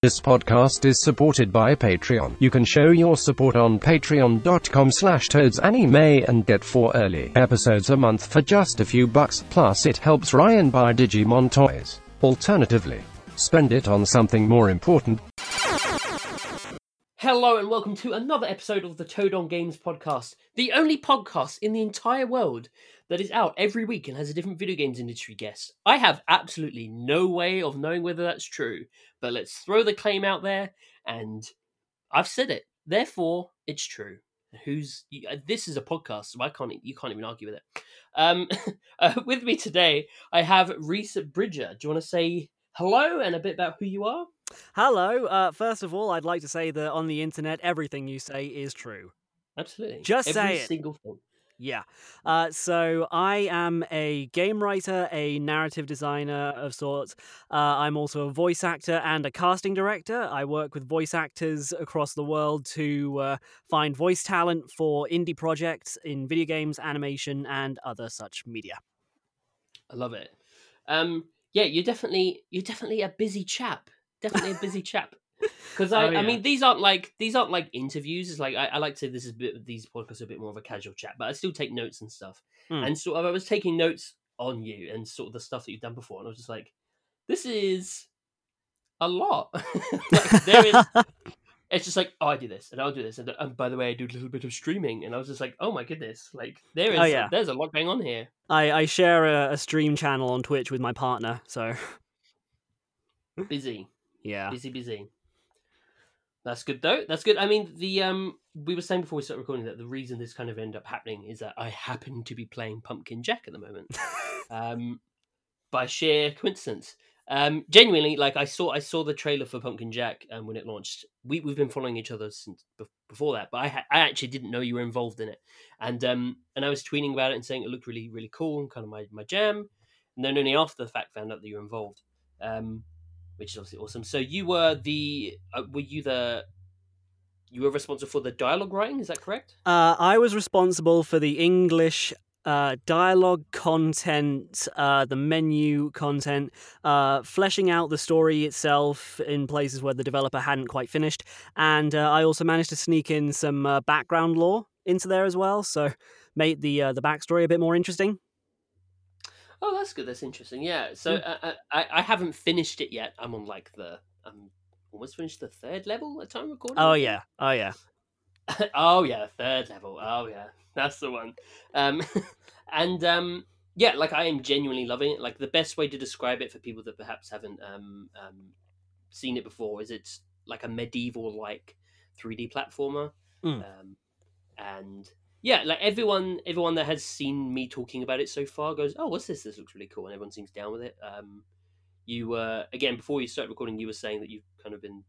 This podcast is supported by Patreon. You can show your support on patreon.com slash toadsanime and get four early episodes a month for just a few bucks. Plus it helps Ryan buy Digimon toys. Alternatively, spend it on something more important. Hello and welcome to another episode of the Toad on Games podcast, the only podcast in the entire world that is out every week and has a different video games industry guest. I have absolutely no way of knowing whether that's true, but let's throw the claim out there and I've said it. Therefore, it's true. Who's uh, this is a podcast, so I can't you can't even argue with it. Um, uh, with me today, I have Reece Bridger. Do you want to say hello and a bit about who you are? Hello. Uh, first of all, I'd like to say that on the internet, everything you say is true. Absolutely. Just Every say it. single thing. Yeah. Uh, so I am a game writer, a narrative designer of sorts. Uh, I'm also a voice actor and a casting director. I work with voice actors across the world to uh, find voice talent for indie projects in video games, animation, and other such media. I love it. Um, yeah, you're definitely you're definitely a busy chap. Definitely a busy chap. Because I, Oh, yeah. I mean, these aren't like these aren't like interviews. It's like I, I like to say this is a bit, these podcasts are a bit more of a casual chat, but I still take notes and stuff. Hmm. And sort of, I was taking notes on you and sort of the stuff that you've done before, and I was just like, this is a lot. like, there is. It's just like, oh, I do this, and I'll do this, and, and by the way, I do a little bit of streaming, and I was just like, oh my goodness, like there is, Oh, yeah. there's a lot going on here. I, I share a, a stream channel on Twitch with my partner, so Busy. yeah. busy busy that's good though. That's good. I mean the um we were saying before we started recording that the reason this kind of ended up happening is that i happen to be playing pumpkin jack at the moment. Um by sheer coincidence. Um genuinely like i saw i saw the trailer for pumpkin jack um, when it launched. We, we've been following each other since bef- before that but i ha- i actually didn't know you were involved in it. And um and i was tweeting about it and saying it looked really really cool and kind of my, my jam. And then only after the fact found out that you were involved. Um which is obviously awesome. So you were the uh, were you the you were responsible for the dialogue writing? Is that correct? Uh, I was responsible for the English uh, dialogue content, uh, the menu content, uh, fleshing out the story itself in places where the developer hadn't quite finished, and uh, I also managed to sneak in some uh, background lore into there as well, so made the uh, the backstory a bit more interesting. Oh, that's good. That's interesting. Yeah. So uh, I I haven't finished it yet. I'm on like the I'm almost finished the third level at time recording. Oh yeah, oh yeah. oh yeah, third level. Oh yeah, that's the one. Um, and um, yeah, like I am genuinely loving it. Like the best way to describe it for people that perhaps haven't um, um, seen it before is it's like a medieval like 3D platformer. Mm. Um, and yeah, like everyone, everyone that has seen me talking about it so far goes, "Oh, what's this? This looks really cool," and everyone seems down with it. Um, you uh, again before you started recording, you were saying that you've kind of been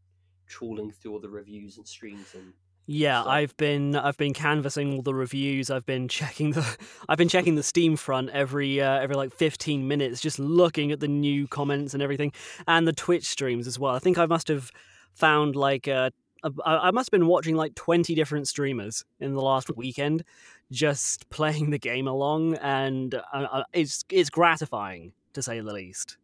trawling through all the reviews and streams and Yeah, So- I've been I've been canvassing all the reviews. I've been checking the I've been checking the Steam front every uh, every like 15 minutes, just looking at the new comments and everything, and the Twitch streams as well. I think I must have found like uh, a- I I must have been watching like 20 different streamers in the last weekend, just playing the game along, and uh, uh, it's it's gratifying to say the least.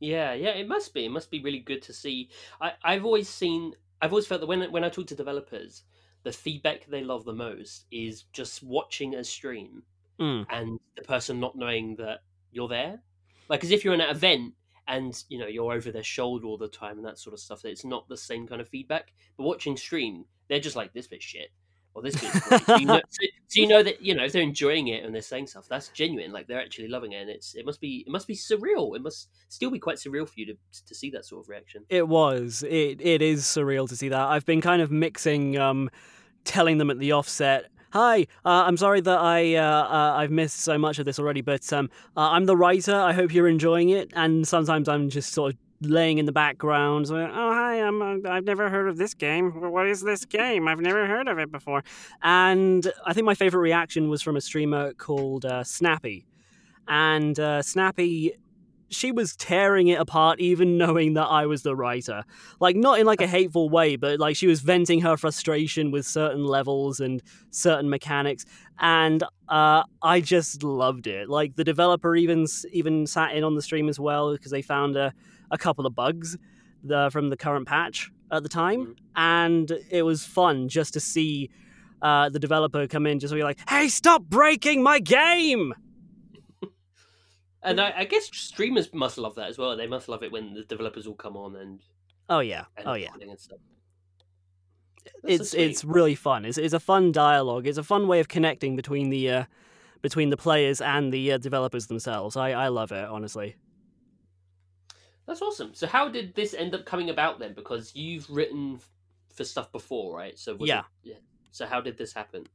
Yeah, yeah, it must be. It must be really good to see. I, I've always seen, I've always felt that when when I talk to developers, the feedback they love the most is just watching a stream Mm. and the person not knowing that you're there. Like, as if you're in an event and you know you're over their shoulder all the time and that sort of stuff. It's not the same kind of feedback. But watching stream, they're just like this bit shit or this bit's great. so, you know, so, so you know that you know if they're enjoying it and they're saying stuff, that's genuine. Like they're actually loving it, and it's it must be it must be surreal. It must still be quite surreal for you to to see that sort of reaction. It was. It it is surreal to see that. I've been kind of mixing, um, telling them at the offset. Hi, uh, I'm sorry that I uh, uh, I've missed so much of this already, but um, uh, I'm the writer. I hope you're enjoying it. And sometimes I'm just sort of laying in the background. So, oh hi, I'm uh, I've never heard of this game. What is this game? I've never heard of it before. And I think my favorite reaction was from a streamer called uh, Snappy, and uh, Snappy she was tearing it apart even knowing that I was the writer. Like not in like a hateful way, but like she was venting her frustration with certain levels and certain mechanics and uh, I just loved it. Like the developer even even sat in on the stream as well because they found a, a couple of bugs the from the current patch at the time, Mhm. and it was fun just to see uh, the developer come in, just be like, "Hey, stop breaking my game!" And I, I guess streamers must love that as well. They must love it when the developers all come on and, Oh yeah, and oh yeah. and stuff. That's so it's it's really fun. It's it's a fun dialogue. It's a fun way of connecting between the uh, between the players and the uh, developers themselves. I I love it honestly. That's awesome. So how did this end up coming about then? Because you've written for stuff before, right? So was Yeah. It, yeah. So how did this happen?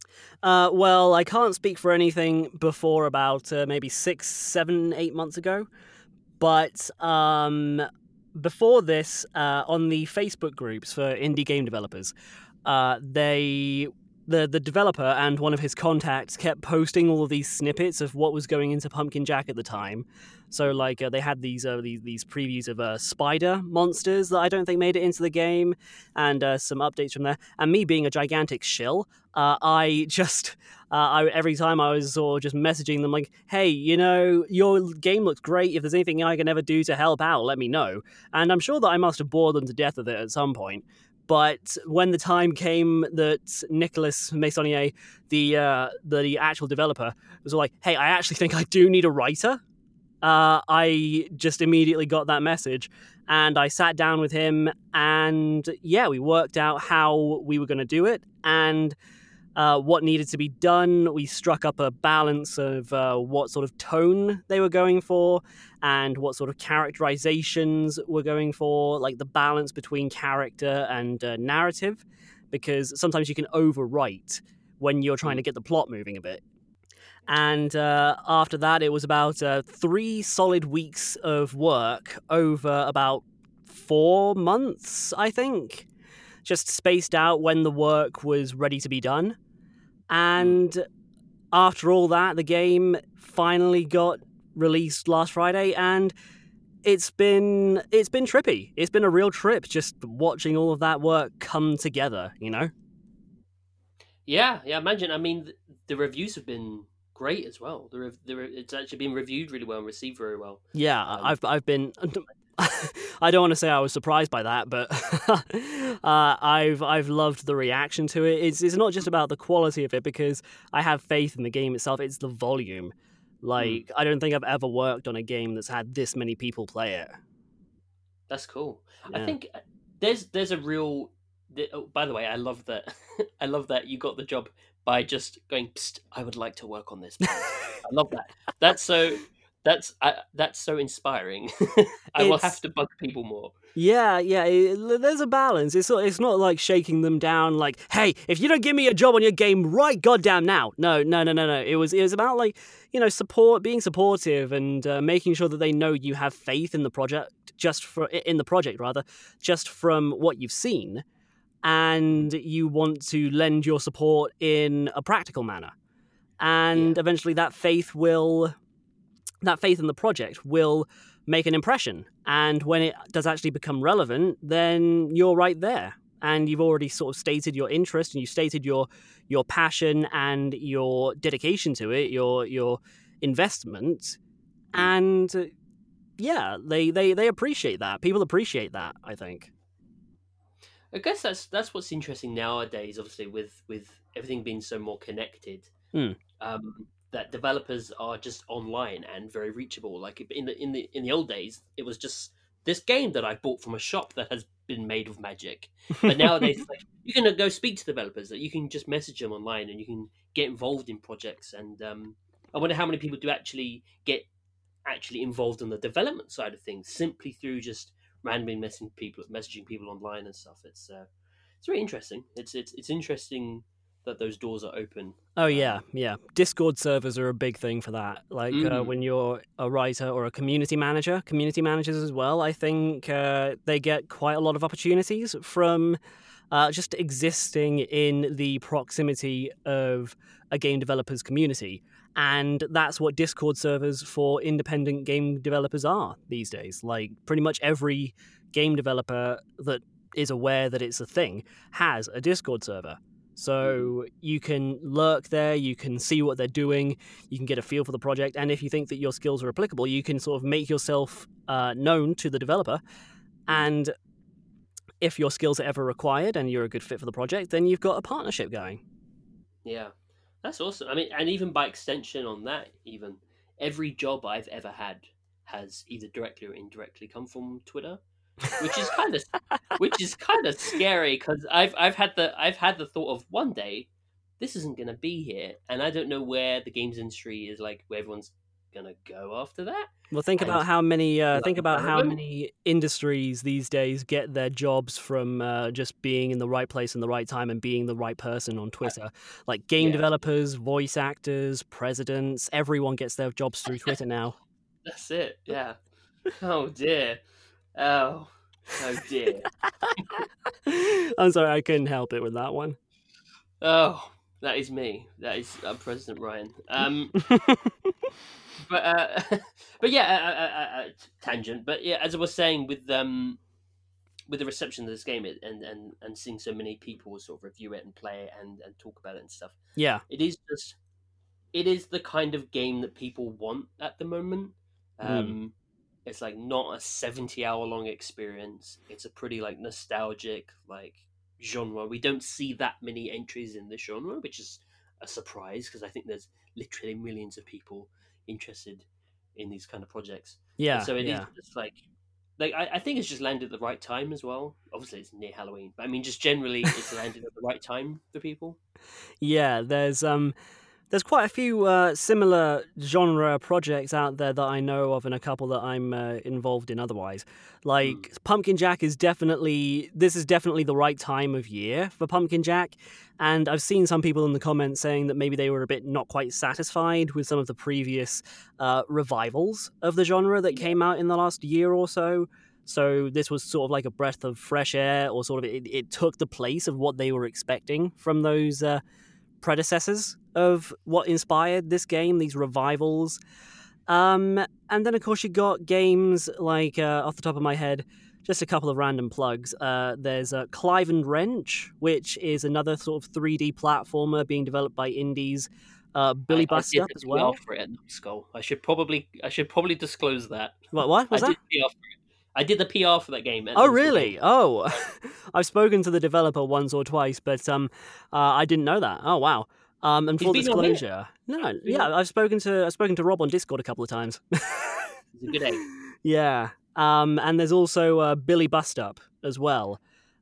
Uh, well, I can't speak for anything before about uh, maybe six, seven, eight months ago, but um, before this, uh, on the Facebook groups for indie game developers, uh, they the the developer and one of his contacts kept posting all of these snippets of what was going into Pumpkin Jack at the time. So like uh, they had these uh, these these previews of uh, spider monsters that I don't think made it into the game, and uh, some updates from there. And me being a gigantic shill, uh, I just uh, I, every time I was just messaging them like, "Hey, you know, your game looks great. If there's anything I can ever do to help out, let me know." And I'm sure that I must have bored them to death with it at some point. But when the time came that Nicolas Meyssonnier, the uh, the actual developer, was like, "Hey, I actually think I do need a writer," uh, I just immediately got that message, and I sat down with him, and yeah, we worked out how we were going to do it, and uh, what needed to be done. We struck up a balance of uh, what sort of tone they were going for and what sort of characterizations we're going for, like the balance between character and uh, narrative, because sometimes you can overwrite when you're trying to get the plot moving a bit. And uh, after that, it was about uh, three solid weeks of work over about four months, I think. Just spaced out when the work was ready to be done. And after all that, the game finally got released last Friday, and it's been it's been trippy. It's been a real trip just watching all of that work come together. You know. Yeah, yeah. Imagine. I mean, the, reviews have been great as well. The, the re- it's actually been reviewed really well and received very well. Yeah, Um, I've I've been. I don't want to say I was surprised by that, but uh, I've I've loved the reaction to it. It's it's not just about the quality of it because I have faith in the game itself. It's the volume. Like I don't think I've ever worked on a game that's had this many people play it. That's cool. Yeah. I think uh, there's there's a real. Oh, by the way, I love that. I love that you got the job by just going. Psst, I would like to work on this. I love that. That's so. That's uh, that's so inspiring. I will have to bug people more. Yeah, yeah. it- there's a balance. It's not, it's not like shaking them down. Like, hey, if you don't give me a job on your game right goddamn now, no, no, no, no, no. It was it was about like you know support, being supportive, and uh, making sure that they know you have faith in the project, just for in the project rather, just from what you've seen, and you want to lend your support in a practical manner, and eventually that faith will, that faith in the project will make an impression. And when it does actually become relevant, then you're right there. And you've already sort of stated your interest and you stated your your passion and your dedication to it, your your investment. And uh, yeah, they, they, they appreciate that. People appreciate that, I think. I guess that's that's what's interesting nowadays. Obviously, with with everything being so more connected, Hmm. um, that developers are just online and very reachable. Like in the in the in the old days, it was just this game that I bought from a shop that has been made of magic. But nowadays, like you can go speak to developers. That you can just message them online and you can get involved in projects. And um, I wonder how many people do actually get actually involved in the development side of things simply through just randomly messaging people, messaging people online and stuff. It's uh, it's very interesting. It's it's it's interesting that those doors are open. Oh yeah, yeah. Discord servers are a big thing for that. Like uh, Mm. when you're a writer or a community manager, community managers as well. I think uh, they get quite a lot of opportunities from uh, just existing in the proximity of a game developer's community, and that's what Discord servers for independent game developers are these days. Like pretty much every game developer that is aware that it's a thing has a Discord server. So you can lurk there, you can see what they're doing, you can get a feel for the project, and if you think that your skills are applicable, you can sort of make yourself uh, known to the developer. And if your skills are ever required and you're a good fit for the project, then you've got a partnership going. Yeah, that's awesome. I mean, and even by extension on that, even every job I've ever had has either directly or indirectly come from Twitter, which is kind of which is kind of scary because I've I've had the I've had the thought of one day this isn't going to be here, and I don't know where the games industry is like where everyone's gonna go after that. Well, think And about how many uh, like think about how many industries these days get their jobs from uh, just being in the right place in the right time and being the right person on Twitter. Like game Yeah. developers, voice actors, presidents, everyone gets their jobs through Twitter now. That's it. Yeah. oh dear. Oh. Oh dear. I'm sorry, I couldn't help it with that one. Oh, that is me. That is uh, President Ryan. Um, but uh, but yeah, uh, uh, uh, tangent. But yeah, as I was saying, with um, with the reception of this game it- and and and seeing so many people sort of review it and play it and and talk about it and stuff, yeah, it is just it is the kind of game that people want at the moment. Hmm. Um, It's like not a seventy hour long experience. It's a pretty like nostalgic like genre. We don't see that many entries in this genre, which is a surprise because I think there's literally millions of people interested in these kind of projects. yeah, And so it is yeah. just like like I, I think it's just landed at the right time as well. Obviously, it's near Halloween, but I mean, just generally, it's landed at the right time for people. Yeah, there's um there's quite a few uh, similar genre projects out there that I know of and a couple that I'm uh, involved in otherwise. Like Pumpkin Jack is definitely this is definitely the right time of year for Pumpkin Jack and I've seen some people in the comments saying that maybe they were a bit not quite satisfied with some of the previous uh, revivals of the genre that came out in the last year or so. So this was sort of like a breath of fresh air, or sort of it, it took the place of what they were expecting from those uh, predecessors of what inspired this game, these revivals. Um, and then, of course, you got games like, uh, off the top of my head, just a couple of random plugs. Uh, there's uh, Clive and Wrench, which is another sort of 3D platformer being developed by indies. Uh, Billy I- Bust Up as well. PR for it at Skull. I should probably I should probably disclose that. What? What was I that? did PR for it. I did the PR for that game. Oh, really? Oh, I've spoken to the developer once or twice, but um, uh, I didn't know that. Oh, wow. Um, and He's full disclosure, no, yeah, I've spoken to I've spoken to Rob on Discord a couple of times. He's a good egg. yeah, um, and there's also uh, Billy Bust Up as well.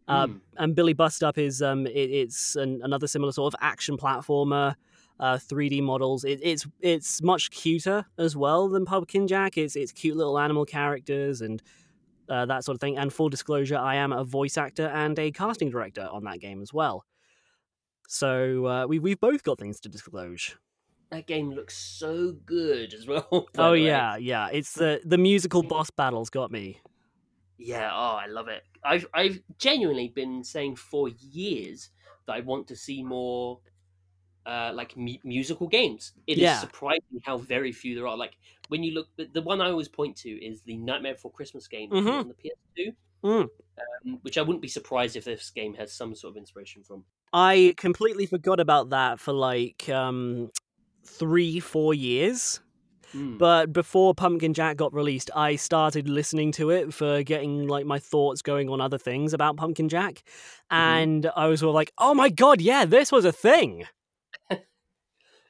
Uh, Mm. and Billy Bust Up is um, it, it's an, another similar sort of action platformer, uh, 3D models. It, it's it's much cuter as well than Pumpkin Jack. It's it's cute little animal characters and uh, that sort of thing. And full disclosure, I am a voice actor and a casting director on that game as well. So uh, we we've both got things to disclose. That game looks so good as well. Oh yeah, yeah. It's the the musical boss battles got me. Yeah, oh, I love it. I've I've genuinely been saying for years that I want to see more uh, like mu- musical games. It is Yeah. surprising how very few there are. Like when you look, the, the one I always point to is the Nightmare Before Christmas game Mhm. on the PS2, Mm. Um, which I wouldn't be surprised if this game has some sort of inspiration from. I completely forgot about that for like um, three, four years. Mm. But before Pumpkin Jack got released, I started listening to it for getting like my thoughts going on other things about Pumpkin Jack, and I was all like, "Oh my god, yeah, this was a thing."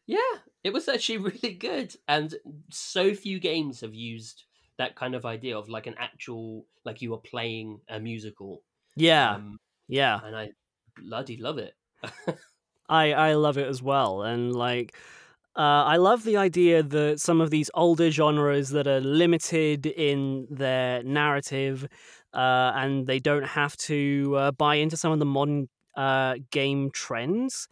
Yeah, it was actually really good, and so few games have used that kind of idea of like an actual, like you are playing a musical. Yeah, Um, yeah. and I bloody love it. I I love it as well, and like. Uh, I love the idea that some of these older genres that are limited in their narrative, uh, and they don't have to uh, buy into some of the modern uh, game trends,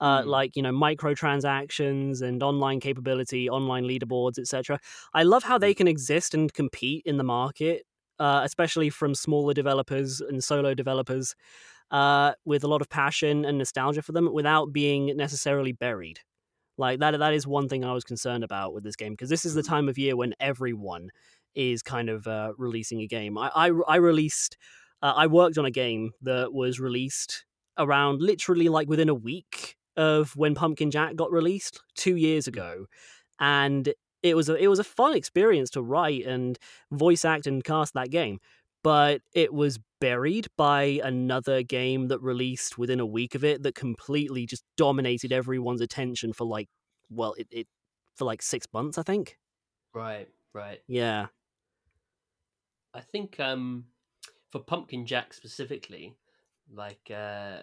uh, Mm. like you know microtransactions and online capability, online leaderboards, etc. I love how they can exist and compete in the market, uh, especially from smaller developers and solo developers, uh, with a lot of passion and nostalgia for them, without being necessarily buried. Like that that is one thing I was concerned about with this game because this is the Mhm. time of year when everyone is kind of uh, releasing a game. I I, I released uh, I worked on a game that was released around literally like within a week of when Pumpkin Jack got released 2 years ago and it was a it was a fun experience to write and voice act and cast that game but it was buried by another game that released within a week of it that completely just dominated everyone's attention for like, well, it, it for like six months, I think. Right, right. Yeah. I think um, for Pumpkin Jack specifically, like uh,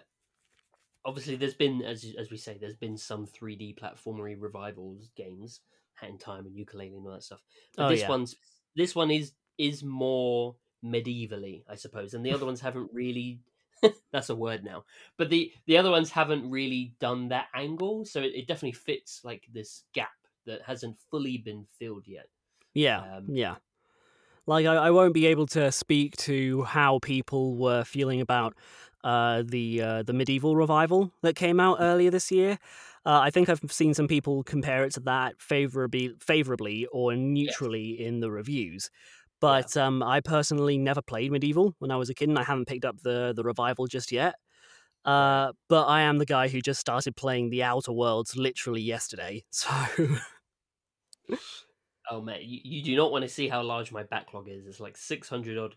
obviously there's been as as we say, there's been some 3D platformery revivals games, Hat in Time and Yooka-Laylee and all that stuff. But Oh, this yeah. one's this one is is more medievally, I suppose, and the other ones haven't really. that's a word now, but the the other ones haven't really done that angle, so it, it definitely fits like this gap that hasn't fully been filled yet. Yeah, Um, yeah. Like I, I won't be able to speak to how people were feeling about uh, the uh, the MediEvil revival that came out earlier this year. Uh, I think I've seen some people compare it to that favorably, favorably or neutrally in the reviews. But um, I personally never played MediEvil when I was a kid, and I haven't picked up the the revival just yet. Uh, but I am the guy who just started playing the Outer Worlds literally yesterday, so Oh man, you, you do not want to see how large my backlog is. It's like six hundred odd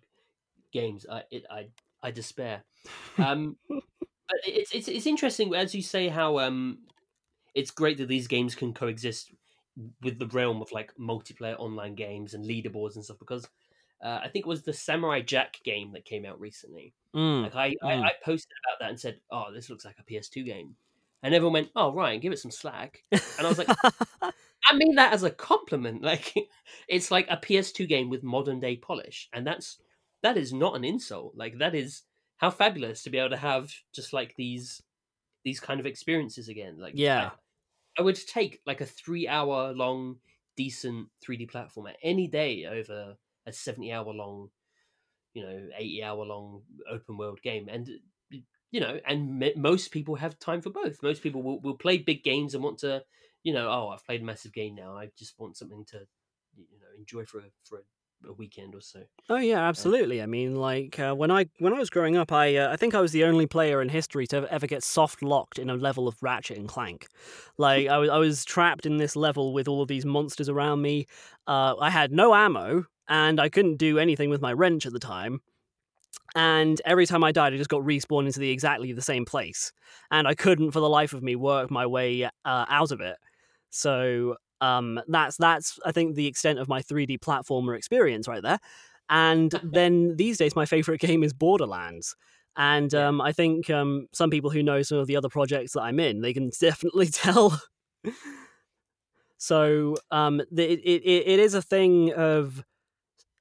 games. I it I I despair. Um, but it's it's it's interesting as you say how um it's great that these games can coexist with the realm of like multiplayer online games and leaderboards and stuff because uh, I think it was the Samurai Jack game that came out recently. Mm, Like I, I Mm. I posted about that and said, "Oh, this looks like a PS2 game," and everyone went, "Oh, Ryan, give it some slack." And I was like, I mean that as a compliment. Like it's like a PS2 game with modern day polish, and that's that is not an insult. Like that is how fabulous to be able to have just like these these kind of experiences again. Like Yeah. I, I would take like a three hour long decent 3D platformer any day over a 70 hour long, you know, 80 hour long open world game, and you know, and m- most people have time for both. Most people will, will play big games and want to you know, oh, I've played a massive game now. I just want something to, you know, enjoy for a, for a, a weekend or so. Oh yeah, absolutely. I mean, like uh, when I when I was growing up, I uh, I think I was the only player in history to ever get soft locked in a level of Ratchet and Clank. Like I was I was trapped in this level with all of these monsters around me. Uh, I had no ammo and I couldn't do anything with my wrench at the time. And every time I died, I just got respawned into the exactly the same place, and I couldn't for the life of me work my way uh, out of it. So um, that's that's I think the extent of my 3D platformer experience right there. And then these days, my favorite game is Borderlands. And um, I think um, some people who know some of the other projects that I'm in, they can definitely tell. so um, the, it, it it is a thing of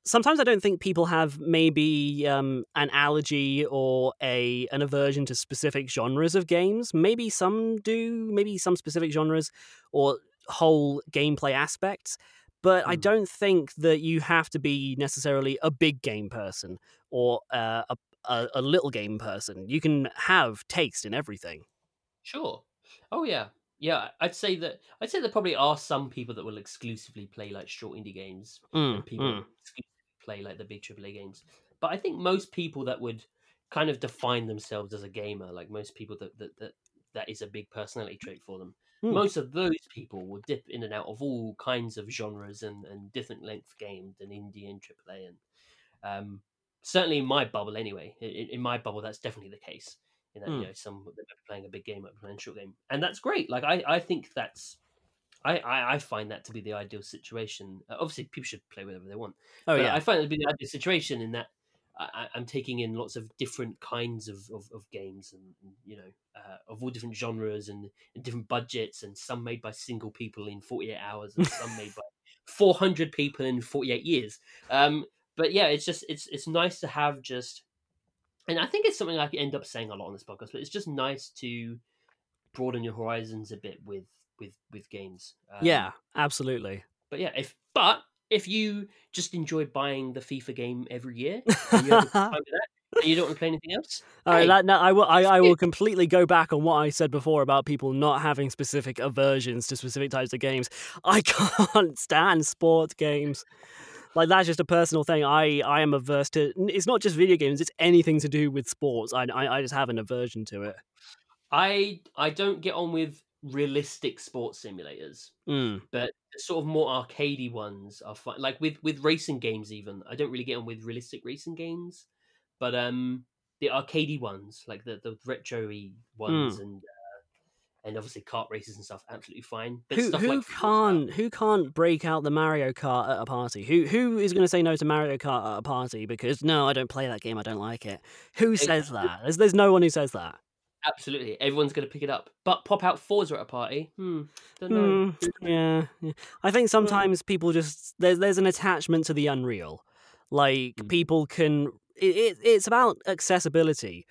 sometimes I don't think people have maybe um, an allergy or a an aversion to specific genres of games. Maybe some do, maybe some specific genres or whole gameplay aspects. But I Hmm. don't think that you have to be necessarily a big game person or uh, a, a a little game person. You can have taste in everything. Sure. Oh yeah, yeah. I'd say that I'd say there probably are some people that will exclusively play like short indie games, Mm, and people mm. exclusively play like the big AAA games. But I think most people that would kind of define themselves as a gamer, like most people that that that, that is a big personality trait for them. Hmm. Most of those people will dip in and out of all kinds of genres and, and different length games and indie and AAA and um, certainly in my bubble anyway. In, in my bubble, that's definitely the case. In that Mm. you know, some they might be playing a big game, might be playing a short game, and that's great. Like I, I think that's. I, I, I find that to be the ideal situation. Uh, obviously, people should play whatever they want. Oh but yeah, I find it to be the ideal situation in that I, I'm taking in lots of different kinds of, of, of games and, and, you know uh, of all different genres and, and different budgets and some made by single people in 48 hours and some made by 400 people in 48 years. Um, but yeah, it's just it's it's nice to have just, and I think it's something I end up saying a lot on this podcast. But it's just nice to broaden your horizons a bit with with with games. Um, yeah, absolutely. but yeah, if but if you just enjoy buying the FIFA game every year, and you have time for that, and you don't want to play anything else, All right, hey, that, no, I will. I, I will completely go back on what I said before about people not having specific aversions to specific types of games. I can't stand sport games. Like that's just a personal thing. I I am averse to. It's not just video games. It's anything to do with sports. I I, I just have an aversion to it. I I don't get on with realistic sports simulators, Mm. but sort of more arcadey ones are fun. Like with with racing games, even I don't really get on with realistic racing games. but um, the arcadey ones, like the the retro-y ones, Hmm. and uh, and obviously kart races and stuff, absolutely fine. But Who who like can't who can't break out the Mario Kart at a party? Who who is going to say no to Mario Kart at a party because no, I don't play that game. I don't like it. Who says that? There's there's no one who says that. Absolutely, everyone's going to pick it up. But pop out Forza at a party, hmm, don't know. Hmm, yeah, yeah. I think sometimes people just there's there's an attachment to the unreal. Like Mm. people can it, it it's about accessibility.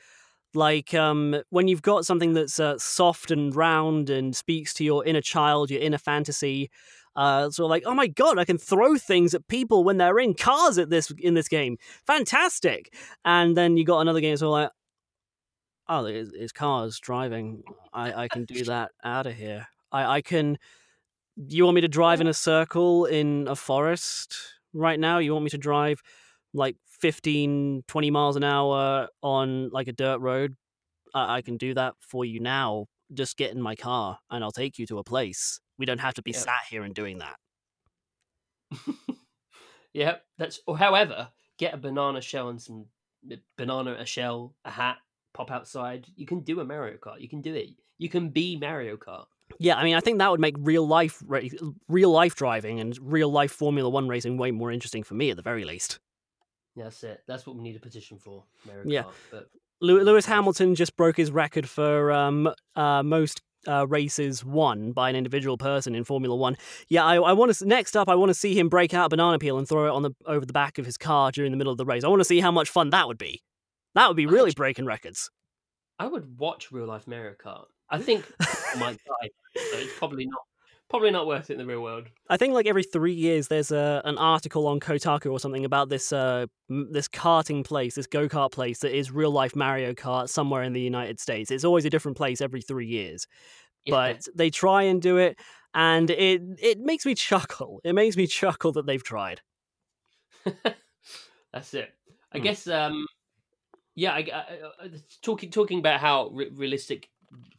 Like um when you've got something that's uh, soft and round and speaks to your inner child, your inner fantasy. Uh, so like, oh my god, I can throw things at people when they're in cars at this in this game. Fantastic! And then you got another game so like, oh, it's cars driving. I, I can do that out of here. I, I can. You want me to drive in a circle in a forest right now? You want me to drive like 15, 20 miles an hour on like a dirt road? I, I can do that for you now. Just get in my car and I'll take you to a place. We don't have to be Yeah. sat here and doing that. yeah, that's. Or however, get a banana shell and some eh, banana, a shell, a hat, pop outside. You can do a Mario Kart. You can do it. You can be Mario Kart. Yeah, I mean, I think that would make real life, real life driving and real life Formula One racing way more interesting for me, at the very least. Yeah, That's it. That's what we need a petition for. Mario Yeah. Kart. But Lewis Hamilton just broke his record for um, uh, most uh, races won by an individual person in Formula One. Yeah, I, I want to. Next up, I want to see him break out a banana peel and throw it on the over the back of his car during the middle of the race. I want to see how much fun that would be. That would be I really actu- breaking records. I would watch real life Mario Kart. I think I might die. So it's probably not. Probably not worth it in the real world. I think like every three years, there's a an article on Kotaku or something about this uh m- this karting place, this go kart place that is real life Mario Kart somewhere in the United States. It's always a different place every three years. Yeah. but they try and do it and it it makes me chuckle it makes me chuckle that they've tried That's it. I Hmm. guess. Um, yeah. I, I, I- uh, uh, uh, talking talking about how re- realistic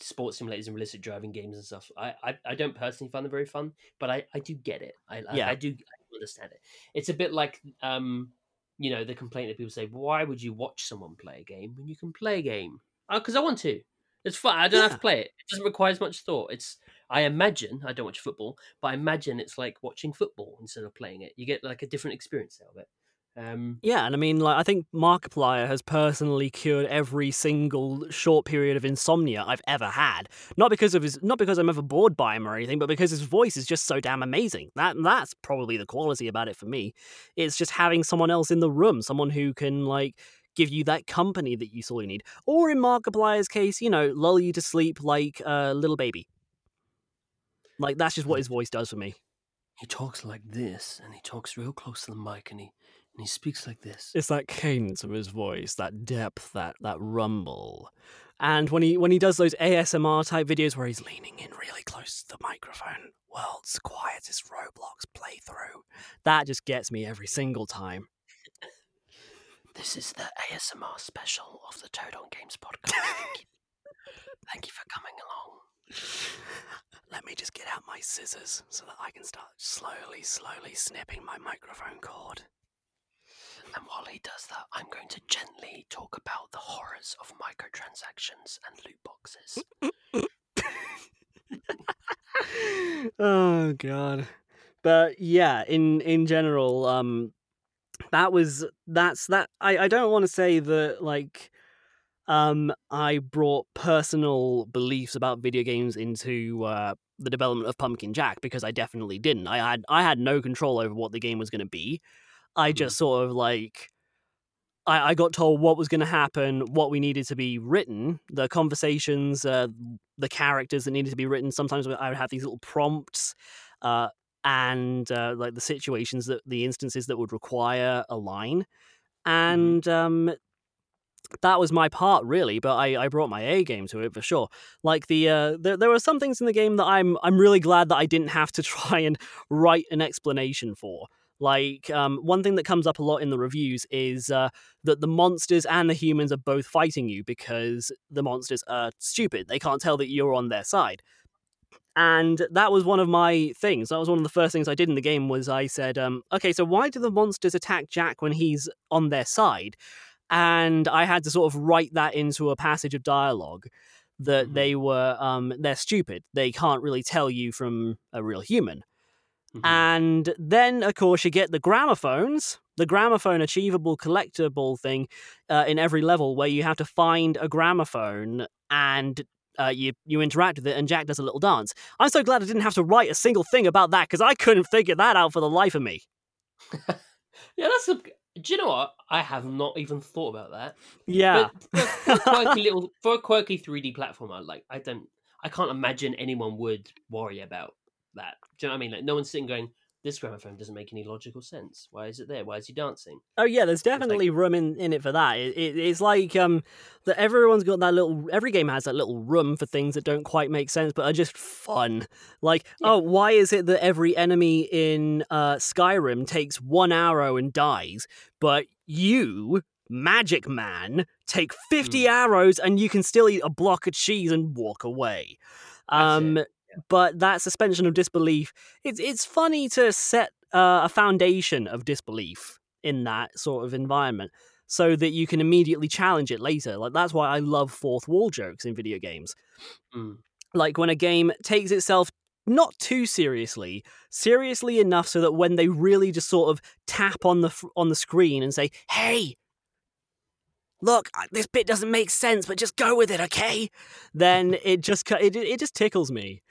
sports simulators and realistic driving games and stuff. I, I, I don't personally find them very fun, but I, I do get it. I I- Yeah. I do I do understand it. It's a bit like um, you know, the complaint that people say, "Why would you watch someone play a game when you can play a game?" Because I want to. It's fun. I don't have to play it. It doesn't require as much thought. It's. I imagine I don't watch football, but I imagine it's like watching football instead of playing it. You get like a different experience out of it. Um, yeah and i mean like i think markiplier has personally cured every single short period of insomnia i've ever had. Not because of his not because i'm ever bored by him or anything but because his voice is just so damn amazing. That that's probably the quality about it for me. It's just having someone else in the room someone who can like give you that company that you sorely need. Or in markiplier's case you know lull you to sleep like a little baby. Like that's just what his voice does for me. he talks like this, and he talks real close to the mic, and he and he speaks like this. it's that cadence of his voice, that depth, that that rumble. And when he when he does those ASMR type videos where he's leaning in really close to the microphone, world's quietest Roblox playthrough, that just gets me every single time. This is the ASMR special of the Toad on Games podcast. Thank you, Thank you for coming along. Let me just get out my scissors so that I can start slowly, slowly snipping my microphone cord. And while he does that, I'm going to gently talk about the horrors of microtransactions and loot boxes. oh god. But yeah in in general um that was that's that i i don't want to say that like um i brought personal beliefs about video games into uh the development of pumpkin jack because i definitely didn't. I had i had no control over what the game was going to be i just sort of like I, I got told what was going to happen, what we needed to be written, the conversations, uh, the characters that needed to be written. Sometimes I would have these little prompts, uh, and uh, like the situations that the instances that would require a line, and um, that was my part really. But I, I brought my A game to it for sure. Like the uh, there there were some things in the game that I'm I'm really glad that I didn't have to try and write an explanation for. Like um, one thing that comes up a lot in the reviews is uh, that the monsters and the humans are both fighting you because the monsters are stupid. They can't tell that you're on their side. And that was one of my things. That was one of the first things I did in the game was I said, um, okay, so why do the monsters attack Jack when he's on their side? and I had to sort of write that into a passage of dialogue that Mhm. they were um, they're stupid. They can't really tell you from a real human. Mhm. And then, of course, you get the gramophones, the gramophone achievable collectible thing uh, in every level where you have to find a gramophone and uh, you, you interact with it, and Jack does a little dance. I'm so glad I didn't have to write a single thing about that because I couldn't figure that out for the life of me. yeah, that's a. Do you know what? I have not even thought about that. Yeah. But for, quirky little, for a quirky 3D platformer, like I don't, I can't imagine anyone would worry about. Do you know what I mean? Like no one's sitting going, "This gramophone doesn't make any logical sense. Why is it there? Why is he dancing?" Oh yeah, there's like- definitely room in, in it for that. It, it, it's like um that everyone's got that little. Every game has that little room for things that don't quite make sense, but are just fun. Like, Yeah. oh, why is it that every enemy in uh, Skyrim takes one arrow and dies, but you, Magic Man, take fifty Hmm. arrows and you can still eat a block of cheese and walk away. Um, but that suspension of disbelief, it's it's funny to set uh, a foundation of disbelief in that sort of environment so that you can immediately challenge it later. Like that's why I love fourth wall jokes in video games. Mm. Like when a game takes itself not too seriously, seriously enough so that when they really just sort of tap on the on the screen and say, "Hey, look, uh, this bit doesn't make sense, but just go with it, okay?" Then it just it it just tickles me.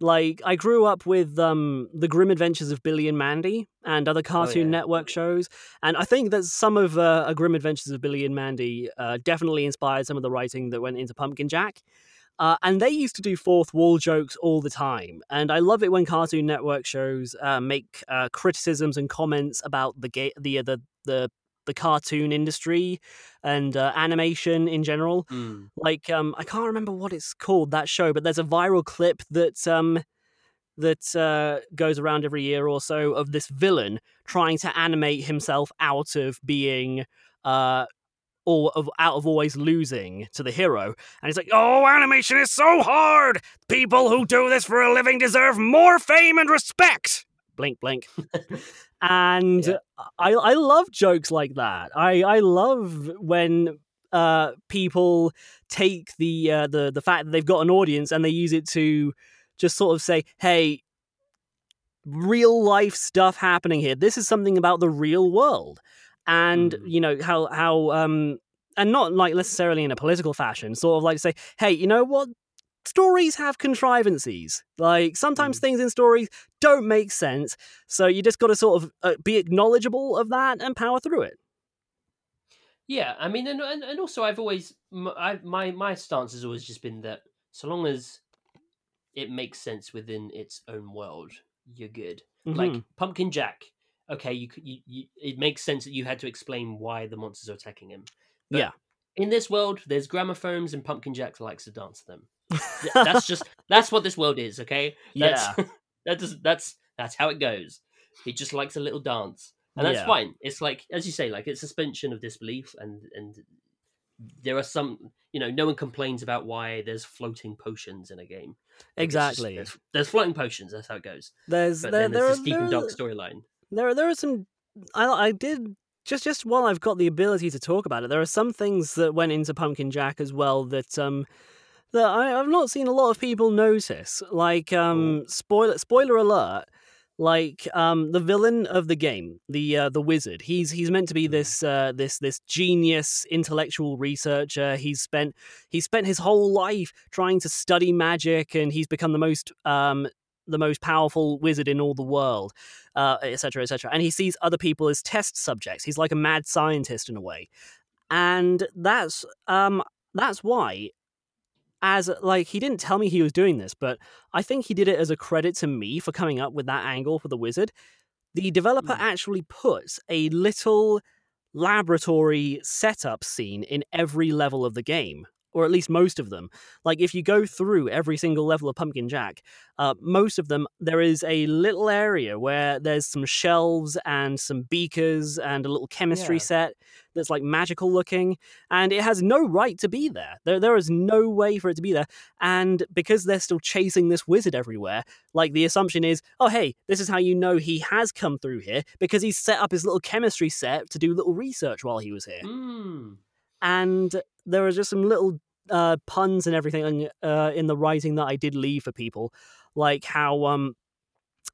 Like I grew up with um, the Grim Adventures of Billy and Mandy and other Cartoon yeah. Network shows, and I think that some of uh, a Grim Adventures of Billy and Mandy uh, definitely inspired some of the writing that went into Pumpkin Jack. Uh, and they used to do fourth wall jokes all the time, and I love it when Cartoon Network shows uh, make uh, criticisms and comments about the ga- the the the the cartoon industry and uh, animation in general. Mm. like um I can't remember what it's called that show, but there's a viral clip that um that uh, goes around every year or so of this villain trying to animate himself out of being uh or of out of always losing to the hero. And he's like oh animation is so hard! People who do this for a living deserve more fame and respect blink blink and Yeah. I I love jokes like that. I I love when uh people take the uh, the the fact that they've got an audience and they use it to just sort of say hey real life stuff happening here. This is something about the real world. And Mm. you know how how um and not like necessarily in a political fashion sort of like say hey you know what stories have contrivances like sometimes Mm. things in stories don't make sense so you just got to sort of uh, be acknowledgeable of that and power through it Yeah, I mean, and and, also I've always I, my my stance has always just been that so long as it makes sense within its own world, you're good. Like Mhm. Pumpkin Jack, okay, you, you you it makes sense that you had to explain why the monsters are attacking him. But Yeah. In this world, there's gramophones and Pumpkin Jack likes to dance them. Th- That's just that's what this world is, okay? That's, yeah that does that's that's how it goes. He just likes a little dance, and that's Yeah. fine. It's like as you say, like it's suspension of disbelief, and and there are some, you know, no one complains about why there's floating potions in a game. Like, it's just- exactly there's, there's floating potions. That's how it goes. there's But there, then there, there's are, deep and dark storyline. there are there are some I I did just just while I've got the ability to talk about it, there are some things that went into Pumpkin Jack as well that um that I, I've not seen a lot of people notice. Like um spoiler spoiler alert. Like um, the villain of the game, the uh, the wizard. He's he's meant to be Mhm. this uh, this this genius intellectual researcher. He's spent he's spent his whole life trying to study magic, and he's become the most um, the most powerful wizard in all the world uh, etc. cetera, et cetera. And he sees other people as test subjects. He's like a mad scientist in a way, and that's um that's why. As like he didn't tell me he was doing this, but I think he did it as a credit to me for coming up with that angle for the wizard. The developer Mm. actually puts a little laboratory setup scene in every level of the game. Or at least most of them. Like if you go through every single level of Pumpkin Jack, uh, most of them there is a little area where there's some shelves and some beakers and a little chemistry Yeah. set that's like magical looking, and it has no right to be there. There there is no way for it to be there, and because they're still chasing this wizard everywhere, like the assumption is, oh hey, this is how you know he has come through here because he's set up his little chemistry set to do little research while he was here Mm. And there are just some little uh, puns and everything uh, in the writing that I did leave for people, like how um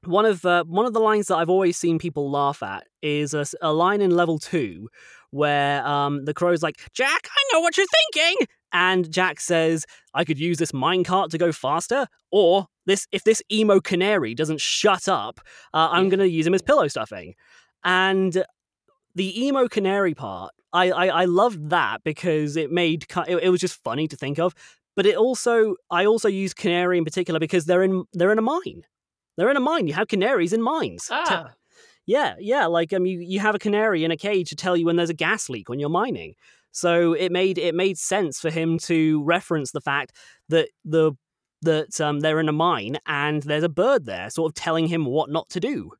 one of uh, one of the lines that I've always seen people laugh at is a line in level two where um the crow's like Jack, I know what you're thinking, and Jack says I could use this minecart to go faster, or this if this emo canary doesn't shut up, uh, I'm gonna use him as pillow stuffing, and the emo canary part I, I i loved that because it made it, it was just funny to think of but it also i also use canary in particular because they're in they're in a mine. They're in a mine. You have canaries in mines. Ah, yeah yeah like um you, you have a canary in a cage to tell you when there's a gas leak when you're mining. So it made it made sense for him to reference the fact that the that um, they're in a mine and there's a bird there sort of telling him what not to do.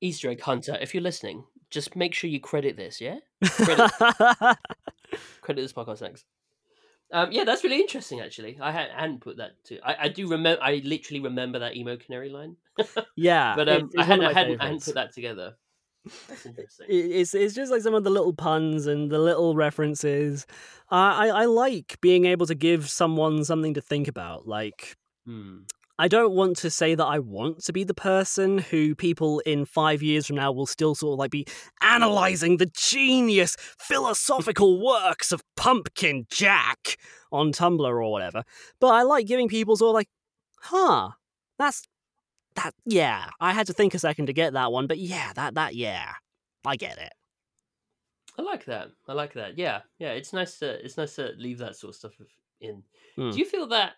Easter egg hunter, if you're listening, just make sure you credit this. Yeah, Credit. credit this podcast next. Um, yeah, that's really interesting. Actually, I had, hadn't put that to. I, I do remember. I literally remember that emo canary line, yeah but um, I hadn't, I hadn't, I hadn't put that together. That's interesting. It's it's just like some of the little puns and the little references. I I, I like being able to give someone something to think about. Like Hmm. I don't want to say that I want to be the person who people in five years from now will still sort of like be analyzing the genius philosophical works of Pumpkin Jack on Tumblr or whatever. But I like giving people sort of like, huh, that's that. Yeah, I had to think a second to get that one, but yeah, that that yeah, I get it. I like that. I like that. Yeah, yeah. It's nice to it's nice to leave that sort of stuff in. Hmm. Do you feel that?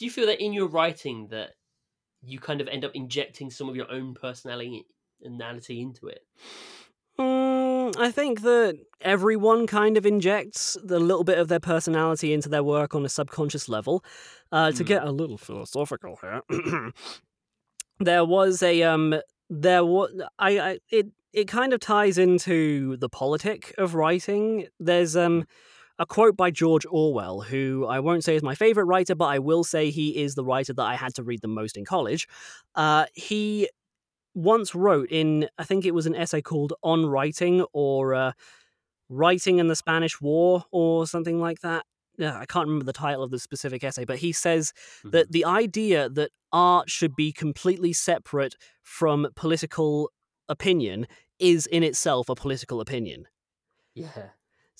Do you feel that in your writing that you kind of end up injecting some of your own personality into it? Mm, I think that everyone kind of injects a little bit of their personality into their work on a subconscious level. Uh, to Hmm. get a little philosophical here, there was a um, there was I, I it it kind of ties into the politic of writing. There's um a quote by George Orwell, who I won't say is my favorite writer, but I will say he is the writer that I had to read the most in college. Uh, he once wrote in, I think it was an essay called On Writing or uh, Writing in the Spanish War or something like that. Yeah, I can't remember the title of the specific essay, but he says that the idea that art should be completely separate from political opinion is in itself a political opinion. Yeah.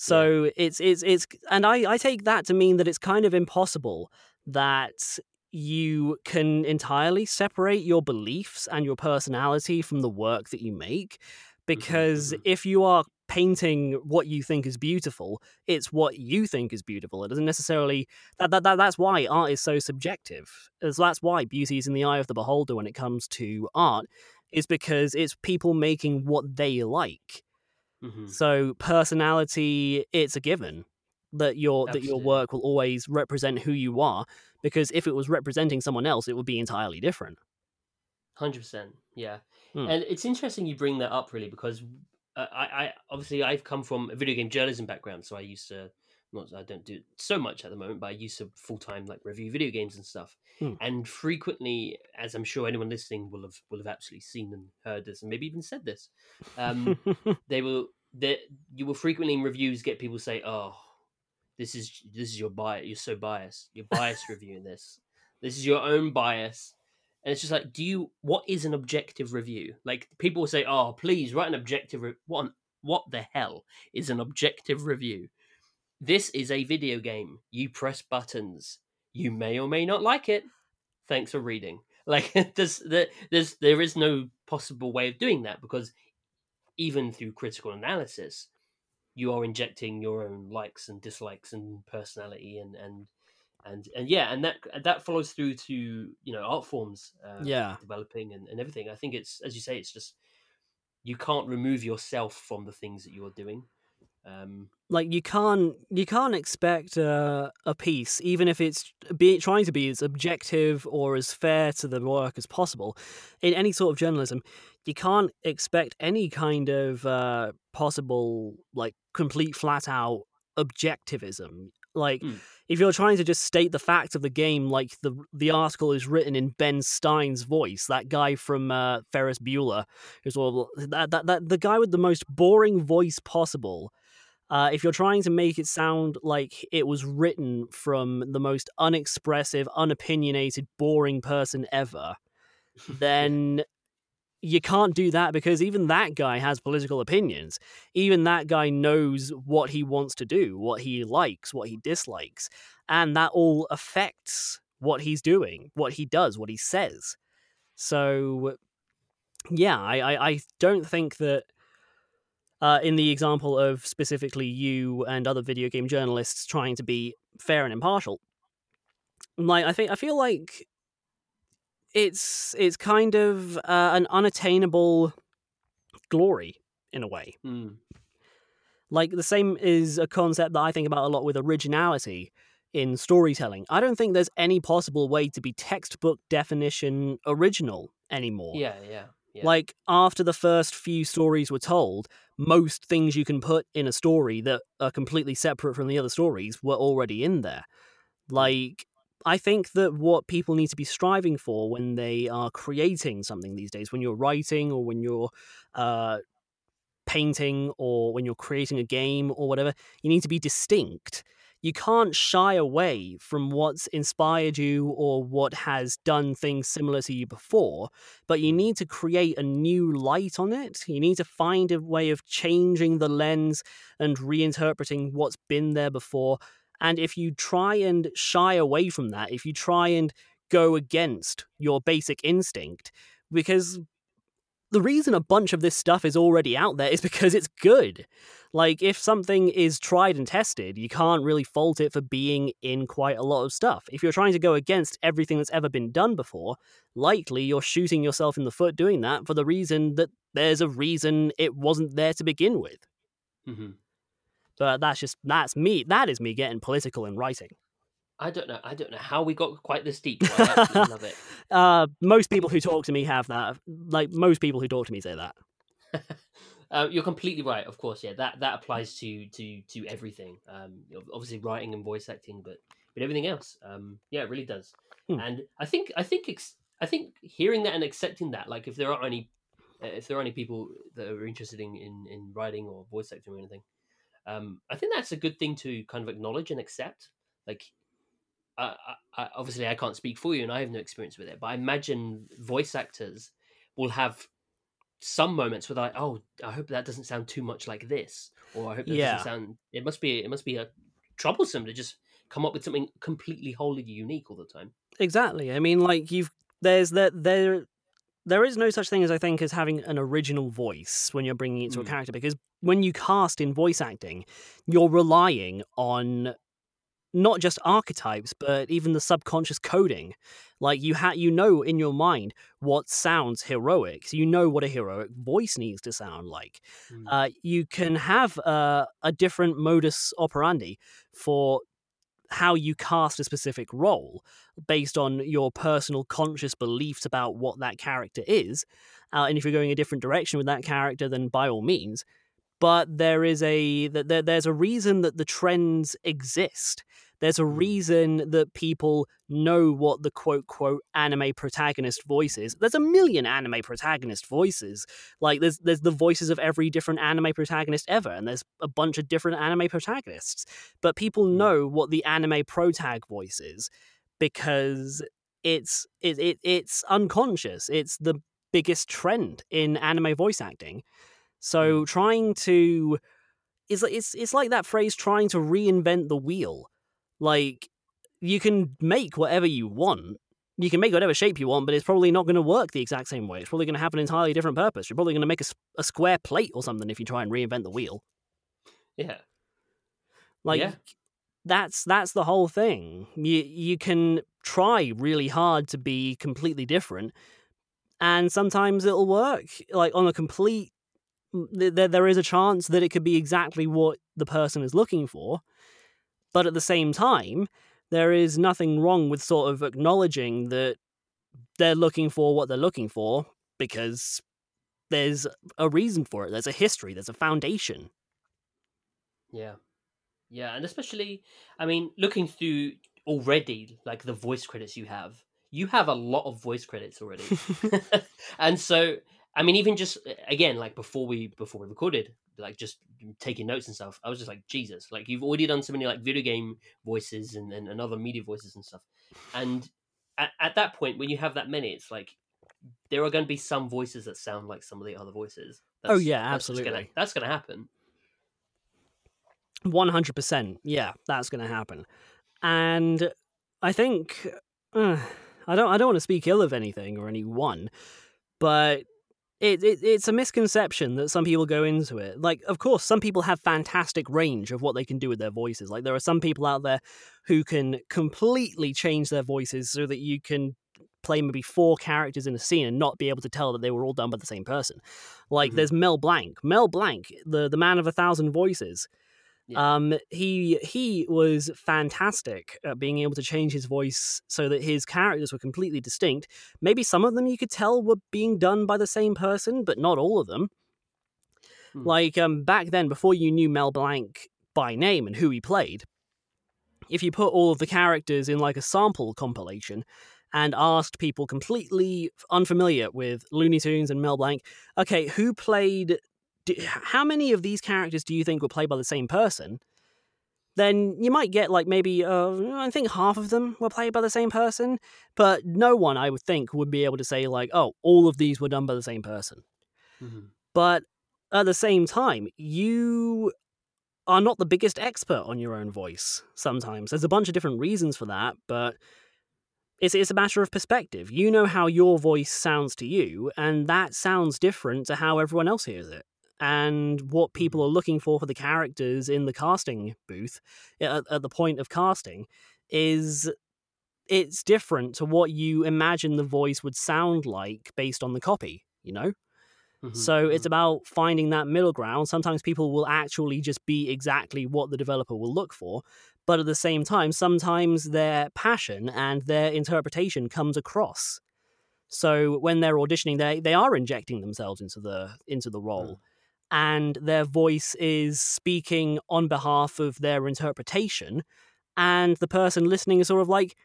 So it's it's it's and I I take that to mean that it's kind of impossible that you can entirely separate your beliefs and your personality from the work that you make because mhm. if you are painting what you think is beautiful it's what you think is beautiful. It doesn't necessarily that, that, that that's why art is so subjective. As that's why beauty is in the eye of the beholder when it comes to art is because it's people making what they like hmm so personality, it's a given that your that your work will always represent who you are. Because if it was representing someone else, it would be entirely different. Hundred percent, yeah. Hmm. And it's interesting you bring that up, really, because uh, I, I obviously I've come from a video game journalism background, so I used to not I don't do so much at the moment, but I used to full time like review video games and stuff. Hmm. And frequently, as I'm sure anyone listening will have will have actually seen and heard this, and maybe even said this, um, they will that you will frequently in reviews get people say, "Oh, this is this is your bias. You're so biased. You're biased reviewing this. This is your own bias." And it's just like, do you? What is an objective review? Like people will say, "Oh, please write an objective." Re-. What? on- What the hell is an objective review? This is a video game. You press buttons. You may or may not like it. Thanks for reading. Like there's there, there's there is no possible way of doing that because even through critical analysis, you are injecting your own likes and dislikes and personality and and and and yeah, and that that follows through to you know art forms, uh, Yeah. developing and, and everything. I think it's as you say, it's just you can't remove yourself from the things that you're doing. Um, like you can't you can't expect uh, a piece even if it's be, trying to be as objective or as fair to the work as possible in any sort of journalism you can't expect any kind of uh, possible like complete flat out objectivism like Mm. if you're trying to just state the facts of the game like the the article is written in Ben Stein's voice that guy from uh, Ferris Bueller who's all that, that, that the guy with the most boring voice possible uh, if you're trying to make it sound like it was written from the most unexpressive, unopinionated, boring person ever, then you can't do that because even that guy has political opinions. Even that guy knows what he wants to do, what he likes, what he dislikes. And that all affects what he's doing, what he does, what he says. So, yeah, I, I, I don't think that uh, in the example of specifically you and other video game journalists trying to be fair and impartial. Like I think I feel like it's it's kind of uh, an unattainable glory in a way. mm, Like the same is a concept that I think about a lot with originality in storytelling. I don't think there's any possible way to be textbook definition original anymore. yeah, yeah, yeah. Like after the first few stories were told, most things you can put in a story that are completely separate from the other stories were already in there. Like I think that what people need to be striving for when they are creating something these days, when you're writing or when you're uh, painting or when you're creating a game or whatever, you need to be distinct. You can't shy away from what's inspired you or what has done things similar to you before, but you need to create a new light on it. You need to find a way of changing the lens and reinterpreting what's been there before. And if you try and shy away from that, if you try and go against your basic instinct, because the reason a bunch of this stuff is already out there is because it's good. Like, if something is tried and tested, you can't really fault it for being in quite a lot of stuff. If you're trying to go against everything that's ever been done before, likely you're shooting yourself in the foot doing that for the reason that there's a reason it wasn't there to begin with. hmm But that's just, that's me. That is me getting political in writing. I don't know. I don't know how we got quite this deep. I love it. Uh, most people who talk to me have that. Like, most people who talk to me say that. Uh, you're completely right. Of course, yeah. That that applies to to to everything. Um, obviously writing and voice acting, but but everything else. Um, yeah, it really does. Hmm. And I think I think ex- I think hearing that and accepting that, like if there are any uh, if there are any people that are interested in in, in writing or voice acting or anything, um, I think that's a good thing to kind of acknowledge and accept. Like, I, I, obviously I can't speak for you, and I have no experience with it, but I imagine voice actors will have some moments where they're like, "Oh, I hope that doesn't sound too much like this," or "I hope that Yeah. doesn't sound." It must be it must be a troublesome to just come up with something completely wholly unique all the time. Exactly. I mean, like you've there's that there there is no such thing as I think as having an original voice when you're bringing it to a Mm. character because when you cast in voice acting, you're relying on not just archetypes but even the subconscious coding. Like you ha- you know in your mind what sounds heroic. So you know what a heroic voice needs to sound like. Mm. Uh, you can have uh, a different modus operandi for how you cast a specific role based on your personal conscious beliefs about what that character is. Uh, and if you're going a different direction with that character, then by all means. But there is a there, there's a reason that the trends exist. There's a mm. reason that people know what the quote quote anime protagonist voice is. There's a million anime protagonist voices. Like there's there's the voices of every different anime protagonist ever, and there's a bunch of different anime protagonists. But people mm. know what the anime protag voice is because it's it, it it's unconscious. It's the biggest trend in anime voice acting. So mm. trying to is it's it's like that phrase trying to reinvent the wheel. Like you can make whatever you want. You can make whatever shape you want, but it's probably not going to work the exact same way. It's probably going to have an entirely different purpose. You're probably going to make a, a square plate or something if you try and reinvent the wheel. yeah, Like Yeah. that's that's the whole thing. You you can try really hard to be completely different, and sometimes it'll work. Like on a complete, there there is a chance that it could be exactly what the person is looking for. But at the same time, there is nothing wrong with sort of acknowledging that they're looking for what they're looking for because there's a reason for it. There's a history, there's a foundation. Yeah. Yeah, and especially, I mean, looking through already, like the voice credits you have, you have a lot of voice credits already. and so, I mean, even just again, like before we before we recorded, like just taking notes and stuff, I was just like, Jesus, like you've already done so many like video game voices and, and, and other media voices and stuff. And at, at that point, when you have that many, it's like there are going to be some voices that sound like some of the other voices. oh yeah, absolutely. That's going to happen. One hundred percent. Yeah, that's going to happen. And I think uh, I don't. I don't want to speak ill of anything or anyone, but it, it, it's a misconception that some people go into it. Like, of course, some people have fantastic range of what they can do with their voices. Like, there are some people out there who can completely change their voices so that you can play maybe four characters in a scene and not be able to tell that they were all done by the same person. Like, Mhm. there's Mel Blanc. Mel Blanc, the the man of a thousand voices. Yeah. Um, he he was fantastic at being able to change his voice so that his characters were completely distinct. Maybe some of them you could tell were being done by the same person, but not all of them. Hmm. Like um, back then, before you knew Mel Blanc by name and who he played, if you put all of the characters in like a sample compilation and asked people completely unfamiliar with Looney Tunes and Mel Blanc, okay, who played? Do- How many of these characters do you think were played by the same person? Then you might get like maybe uh, I think half of them were played by the same person, but no one I would think would be able to say like, oh, all of these were done by the same person. Mhm. But at the same time, you are not the biggest expert on your own voice sometimes. There's a bunch of different reasons for that, but it's, it's a matter of perspective. You know how your voice sounds to you, and that sounds different to how everyone else hears it. And what people are looking for for the characters in the casting booth at, at the point of casting is it's different to what you imagine the voice would sound like based on the copy, you know? Mhm. So it's Mhm. about finding that middle ground. Sometimes people will actually just be exactly what the developer will look for, but at the same time, sometimes their passion and their interpretation comes across. So when they're auditioning, they they are injecting themselves into the into the role, and their voice is speaking on behalf of their interpretation, and the person listening is sort of like,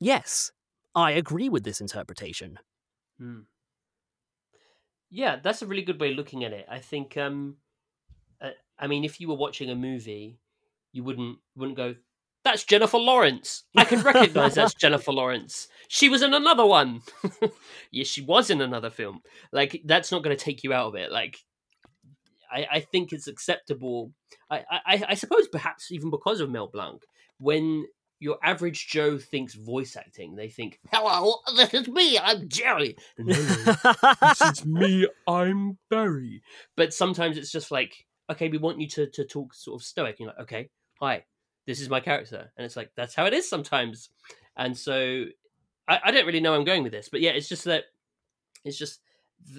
"Yes, I agree with this interpretation." Mm. Yeah, that's a really good way of looking at it. I think, um, uh, I mean, if you were watching a movie, you wouldn't wouldn't go, "That's Jennifer Lawrence. I can recognize that's Jennifer Lawrence. She was in another one. yes, she was in another film. Like that's not going to take you out of it. Like, I, I think it's acceptable. I, I, I suppose perhaps even because of Mel Blanc, when your average Joe thinks voice acting, they think, "Hello, this is me. I'm Jerry." No, this is me. I'm Barry. But sometimes it's just like, okay, we want you to to talk sort of stoic. You're like, okay, hi, this is my character, and it's like that's how it is sometimes. And so, I, I don't really know where I'm going with this, but yeah, it's just that it's just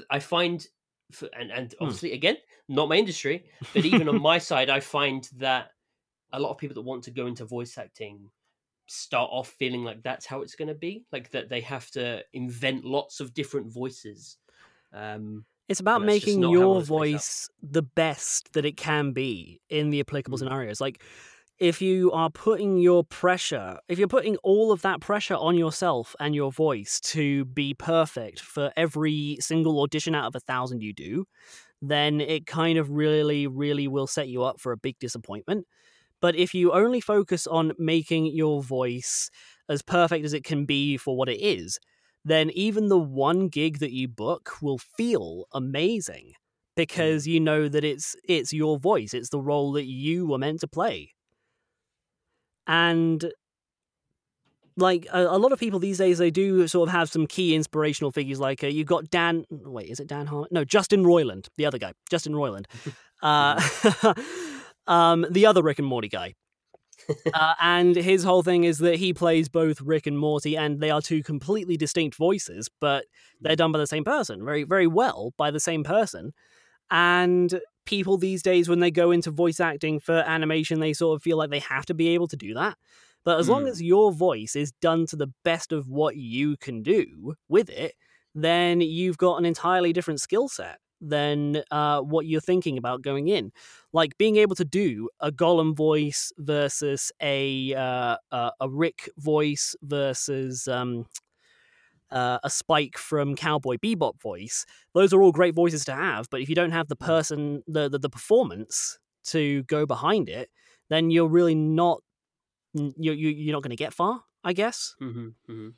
I find, f- and and obviously again, not my industry, but even on my side, I find that a lot of people that want to go into voice acting start off feeling like that's how it's going to be like that they have to invent lots of different voices um It's about And that's just making your most plays out. voice the best that it can be in the applicable Mm. scenarios. Like, if you are putting your pressure, if you're putting all of that pressure on yourself and your voice to be perfect for every single audition out of a thousand you do, then it kind of really, really will set you up for a big disappointment. But if you only focus on making your voice as perfect as it can be for what it is, then even the one gig that you book will feel amazing mm. because you know that it's it's your voice. It's the role that you were meant to play and like a, a lot of people these days they do sort of have some key inspirational figures like uh, you've got dan wait is it dan harmon? No justin roiland the other guy justin roiland. Uh, um, the other rick and morty guy. Uh, and his whole thing is that he plays both Rick and Morty, and they are two completely distinct voices, but they're done by the same person, very, very well by the same person. And people these days when they go into voice acting for animation, they sort of feel like they have to be able to do that. But as long Mm. as your voice is done to the best of what you can do with it, then you've got an entirely different skill set than uh, what you're thinking about going in. Like being able to do a Gollum voice versus a uh, a, a Rick voice versus um, uh, a Spike from Cowboy Bebop voice. Those are all great voices to have, but if you don't have the person, the the, the performance to go behind it, then you're really not you you you're not going to get far. I guess. hmm hmm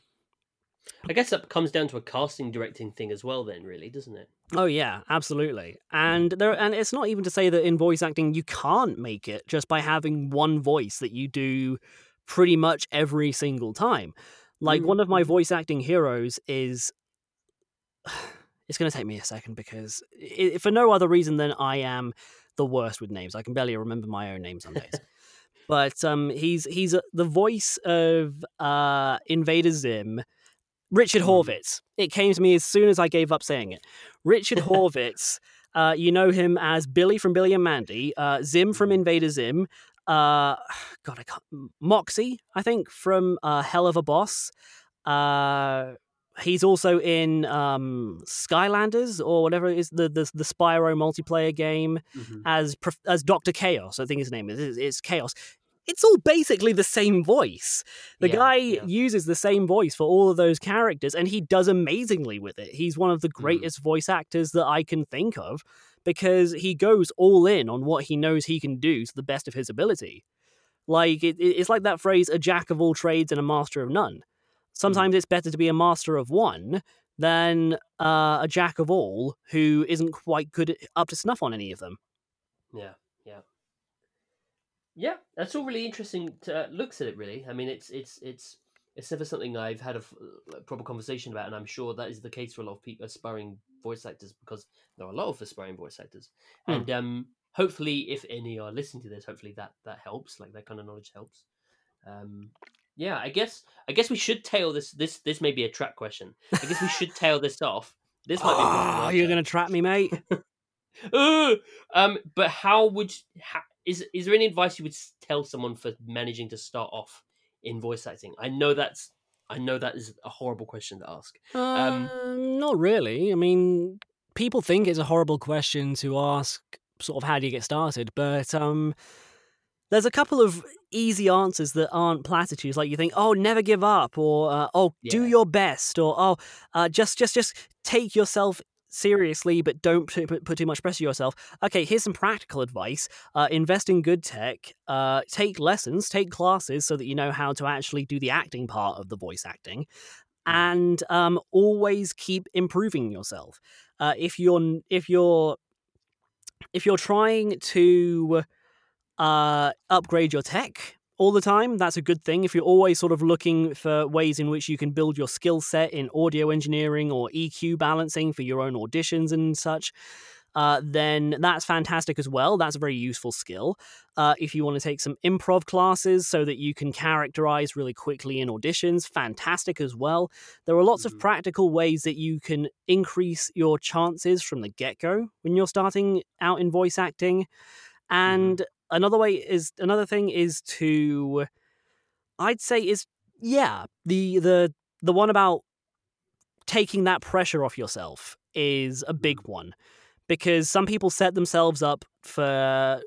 I guess that comes down to a casting directing thing as well, then, really, doesn't it? Oh yeah, absolutely. And there and it's not even to say that in voice acting you can't make it just by having one voice that you do pretty much every single time. Like Mm, one of my voice acting heroes is it's going to take me a second because i for no other reason than I am the worst with names. I can barely remember my own name some days. but um he's he's uh, the voice of uh Invader Zim Richard Mm. Horvitz. It came to me as soon as I gave up saying it. Richard Horvitz. Uh, you know him as Billy from Billy and Mandy, uh, Zim from Invader Zim, uh, God, I can't. Moxie, I think, from uh, Helluva Boss. Uh, he's also in um, Skylanders or whatever it is the the, the Spyro multiplayer game Mhm. as as Doctor Kaos. I think his name is. It's, it's Kaos. It's all basically the same voice. The Yeah, guy yeah. uses the same voice for all of those characters, and he does amazingly with it. He's one of the greatest voice actors that I can think of because he goes all in on what he knows he can do to the best of his ability. Like it, it- it's like that phrase: "A jack of all trades and a master of none." Sometimes it's better to be a master of one than uh, a jack of all who isn't quite good up to snuff on any of them. Yeah, yeah, yeah. That's all really interesting to, uh, looks at it. Really, I mean, it's it's it's it's never something I've had a, proper conversation about, and I'm sure that is the case for a lot of people aspiring voice actors because there are a lot of aspiring voice actors, Hmm. and um, hopefully, if any are listening to this, hopefully that that helps. Like that kind of knowledge helps. Um, yeah, I guess I guess we should tail this. This this may be a trap question. I guess we should tail this off. This might be. a question to Oh, you're gonna trap me, mate. Um, but how would how, is is there any advice you would tell someone for managing to start off in voice acting? I know that's I know that is a horrible question to ask. Um, Um, not really. I mean, people think it's a horrible question to ask. Sort of, how do you get started? But um, there's a couple of easy answers that aren't platitudes. Like you think, oh, never give up, or uh, oh, do your best, or oh, uh, just just just take yourself seriously, but don't put, too much pressure on yourself. Okay, here's some practical advice: uh, invest in good tech, uh, take lessons, take classes, so that you know how to actually do the acting part of the voice acting and um, always keep improving yourself. Uh, if you're if you're if you're trying to uh, upgrade your tech all the time, that's a good thing. If you're always sort of looking for ways in which you can build your skill set in audio engineering or EQ balancing for your own auditions and such. Uh, then that's fantastic as well. That's a very useful skill. Uh, if you want to take some improv classes so that you can characterize really quickly in auditions, fantastic as well. There are lots of Mhm. practical ways that you can increase your chances from the get go when you're starting out in voice acting. And another way is another thing is to, I'd say is yeah the the the one about taking that pressure off yourself is a mm-hmm. big one because some people set themselves up for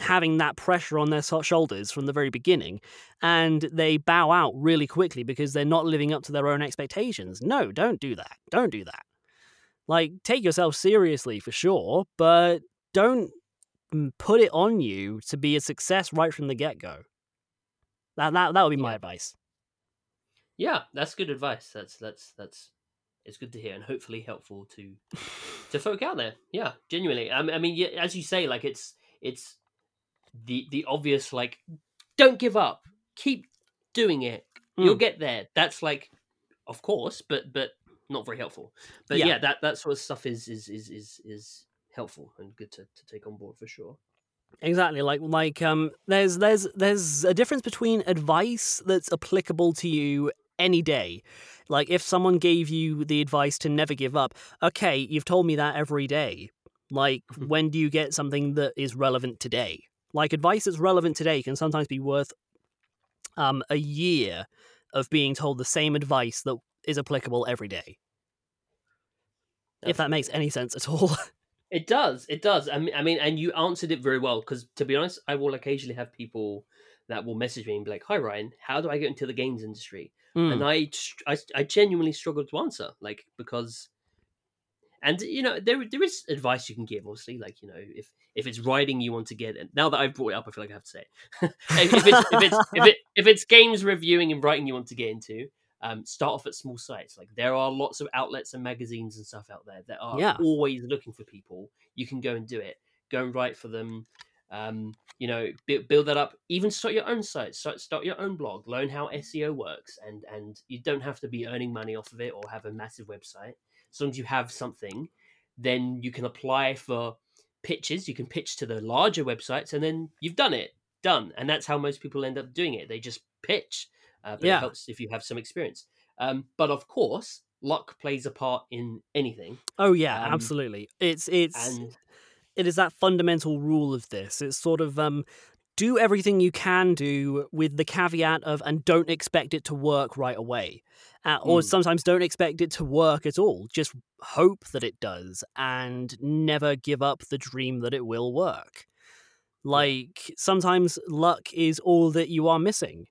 having that pressure on their shoulders from the very beginning and they bow out really quickly because they're not living up to their own expectations. No, don't do that. Don't do that. Like take yourself seriously for sure, but don't put it on you to be a success right from the get-go. That that that would be my Yeah. advice. Yeah, that's good advice. That's that's that's it's good to hear and hopefully helpful to to folk out there. Yeah, genuinely. I, I mean, as you say, like it's it's the the obvious like don't give up, keep doing it. You'll Mm. get there. That's like, of course, but but not very helpful. But Yeah. yeah, that that sort of stuff is is is is is helpful and good to, to take on board for sure. Exactly. Like like um there's there's there's a difference between advice that's applicable to you any day. Like if someone gave you the advice to never give up, okay, you've told me that every day. Like, Mhm. when do you get something that is relevant today? Like, advice that's relevant today can sometimes be worth um, a year of being told the same advice that is applicable every day. If that makes any sense at all. It does. It does. I mean, I mean, and you answered it very well. Because to be honest, I will occasionally have people that will message me and be like, "Hi, Ryan, how do I get into the games industry?" Mm, And I, I, I genuinely struggle to answer, like because, and you know, there there is advice you can give. Obviously, like you know, if if it's writing you want to get, in, now that I've brought it up, I feel like I have to say it. if, if it's if it's if, it, if it's games reviewing and writing you want to get into, um, start off at small sites. Like there are lots of outlets and magazines and stuff out there that are Yeah. always looking for people. You can go and do it. Go and write for them. Um, you know, build, build that up. Even start your own site. Start start your own blog. Learn how SEO works, and and you don't have to be earning money off of it or have a massive website. As long as you have something, then you can apply for pitches. You can pitch to the larger websites, and then you've done it. Done. And that's how most people end up doing it. They just pitch. Uh, but Yeah. it helps if you have some experience. Um, but of course, luck plays a part in anything. Oh yeah, Um, absolutely. It's it's And it is that fundamental rule of this. It's sort of um do everything you can do with the caveat of and don't expect it to work right away. Uh, or Mm. sometimes don't expect it to work at all. Just hope that it does and never give up the dream that it will work. Like sometimes luck is all that you are missing.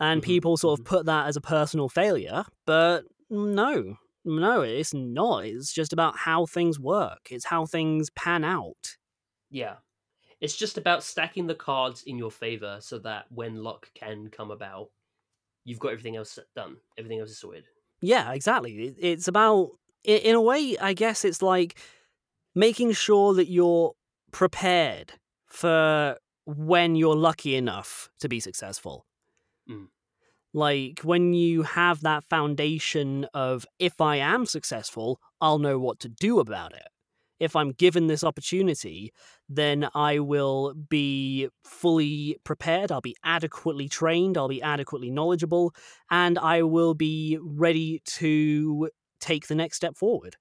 And Mhm, people sort of put that as a personal failure, but no, no, it's not. It's just about how things work. It's how things pan out. yeah, it's just about stacking the cards in your favor so that when luck can come about, you've got everything else done. Everything else is sorted. Yeah, exactly. It's about, in a way, I guess it's like making sure that you're prepared for when you're lucky enough to be successful. Like when you have that foundation of, if I am successful, I'll know what to do about it. If I'm given this opportunity, then I will be fully prepared, I'll be adequately trained, I'll be adequately knowledgeable, and I will be ready to take the next step forward.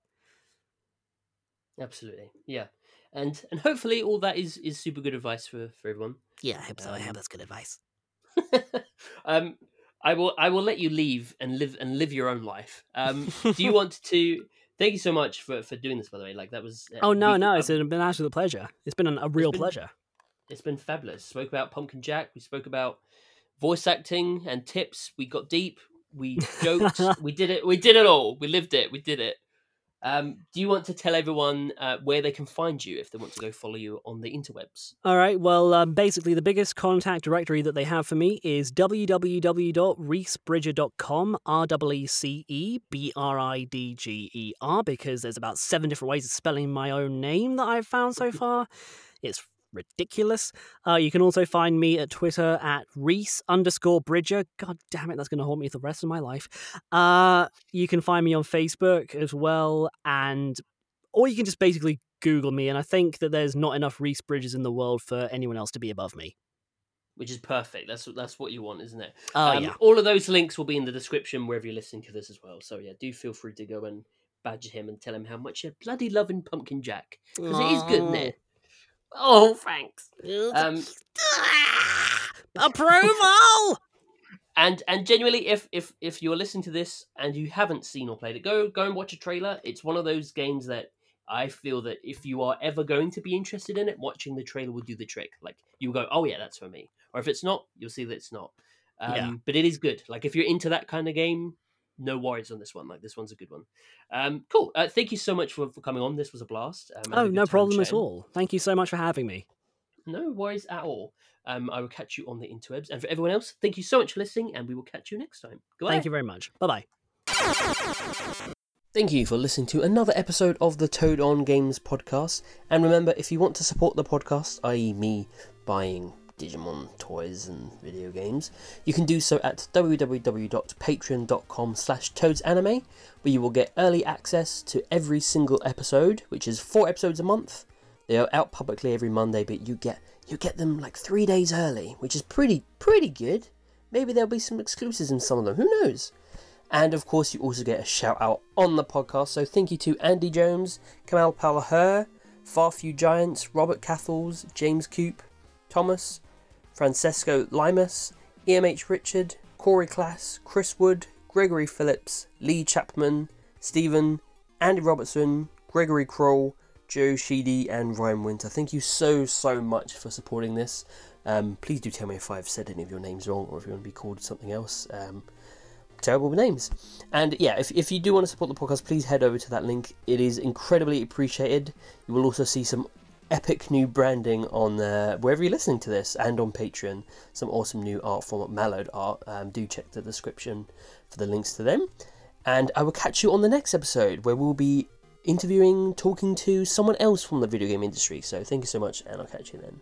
Absolutely, yeah. And and hopefully all that is is super good advice for for everyone. Yeah, I hope so. I Um, hope that's good advice. um, I will I will let you leave and live and live your own life. Um, do you want to? Thank you so much for for doing this. By the way, like that was. uh, Oh no, we- no, uh, it's been an absolute pleasure. It's been an, a real been- pleasure. it's been fabulous. Spoke about Pumpkin Jack. We spoke about voice acting and tips. We got deep. We joked. we did it. We did it all. We lived it. We did it. Um, do you want to tell everyone uh, where they can find you if they want to go follow you on the interwebs? All right. Well, um, basically, the biggest contact directory that they have for me is www.reecebridger.com, R E E C E B R I D G E R, because there's about seven different ways of spelling my own name that I've found so far. It's ridiculous. Uh, you can also find me at Twitter at Reece underscore Bridger. God damn it, that's going to haunt me for the rest of my life. Uh, you can find me on Facebook as well, and or you can just basically Google me, and I think that there's not enough Reece Bridgers in the world for anyone else to be above me. Which is perfect. That's that's what you want, isn't it? Oh Um, yeah, All of those links will be in the description wherever you're listening to this as well. So yeah, do feel free to go and badger him and tell him how much you're bloody loving Pumpkin Jack because it is good, isn't it? Oh, thanks. Um, Approval. and and genuinely, if if if you're listening to this and you haven't seen or played it, go go and watch a trailer. It's one of those games that I feel that if you are ever going to be interested in it, watching the trailer will do the trick. Like you'll go, oh yeah, that's for me. Or if it's not, you'll see that it's not. Um, Yeah. But it is good. Like if you're into that kind of game, no worries on this one. Like this one's a good one. Um, cool. Uh, thank you so much for, for coming on. This was a blast. Um, Oh, a no problem at all. Thank you so much for having me. No worries at all. Um, I will catch you on the interwebs. And for everyone else, thank you so much for listening, and we will catch you next time. Goodbye. Thank you very much. Bye bye. Thank you for listening to another episode of the Toad On Games podcast. And remember, if you want to support the podcast, i.e., me buying Digimon toys and video games, you can do so at www.patreon.com slash toadsanime, where you will get early access to every single episode, which is four episodes a month. They are out publicly every Monday, but you get you get them like three days early, which is pretty pretty good. Maybe there'll be some exclusives in some of them. Who knows? And of course, you also get a shout out on the podcast. So thank you to Andy Jones, Kamal Palher, Far Few Giants, Robert Cathles, James Coop, Thomas, Francesco Limas, EMH Richard, Corey Class, Chris Wood, Gregory Phillips, Lee Chapman, Stephen, Andy Robertson, Gregory Kroll, Joe Sheedy, and Ryan Winter. Thank you so, so much for supporting this. Um, please do tell me if I've said any of your names wrong or if you want to be called something else. Um, terrible names. And yeah, if, if you do want to support the podcast, please head over to that link. It is incredibly appreciated. You will also see some epic new branding on uh, wherever you're listening to this and on Patreon. Some awesome new art from Mallerd Art. Um, do check the description for the links to them. And I will catch you on the next episode where we'll be interviewing, talking to someone else from the video game industry. So thank you so much, and I'll catch you then.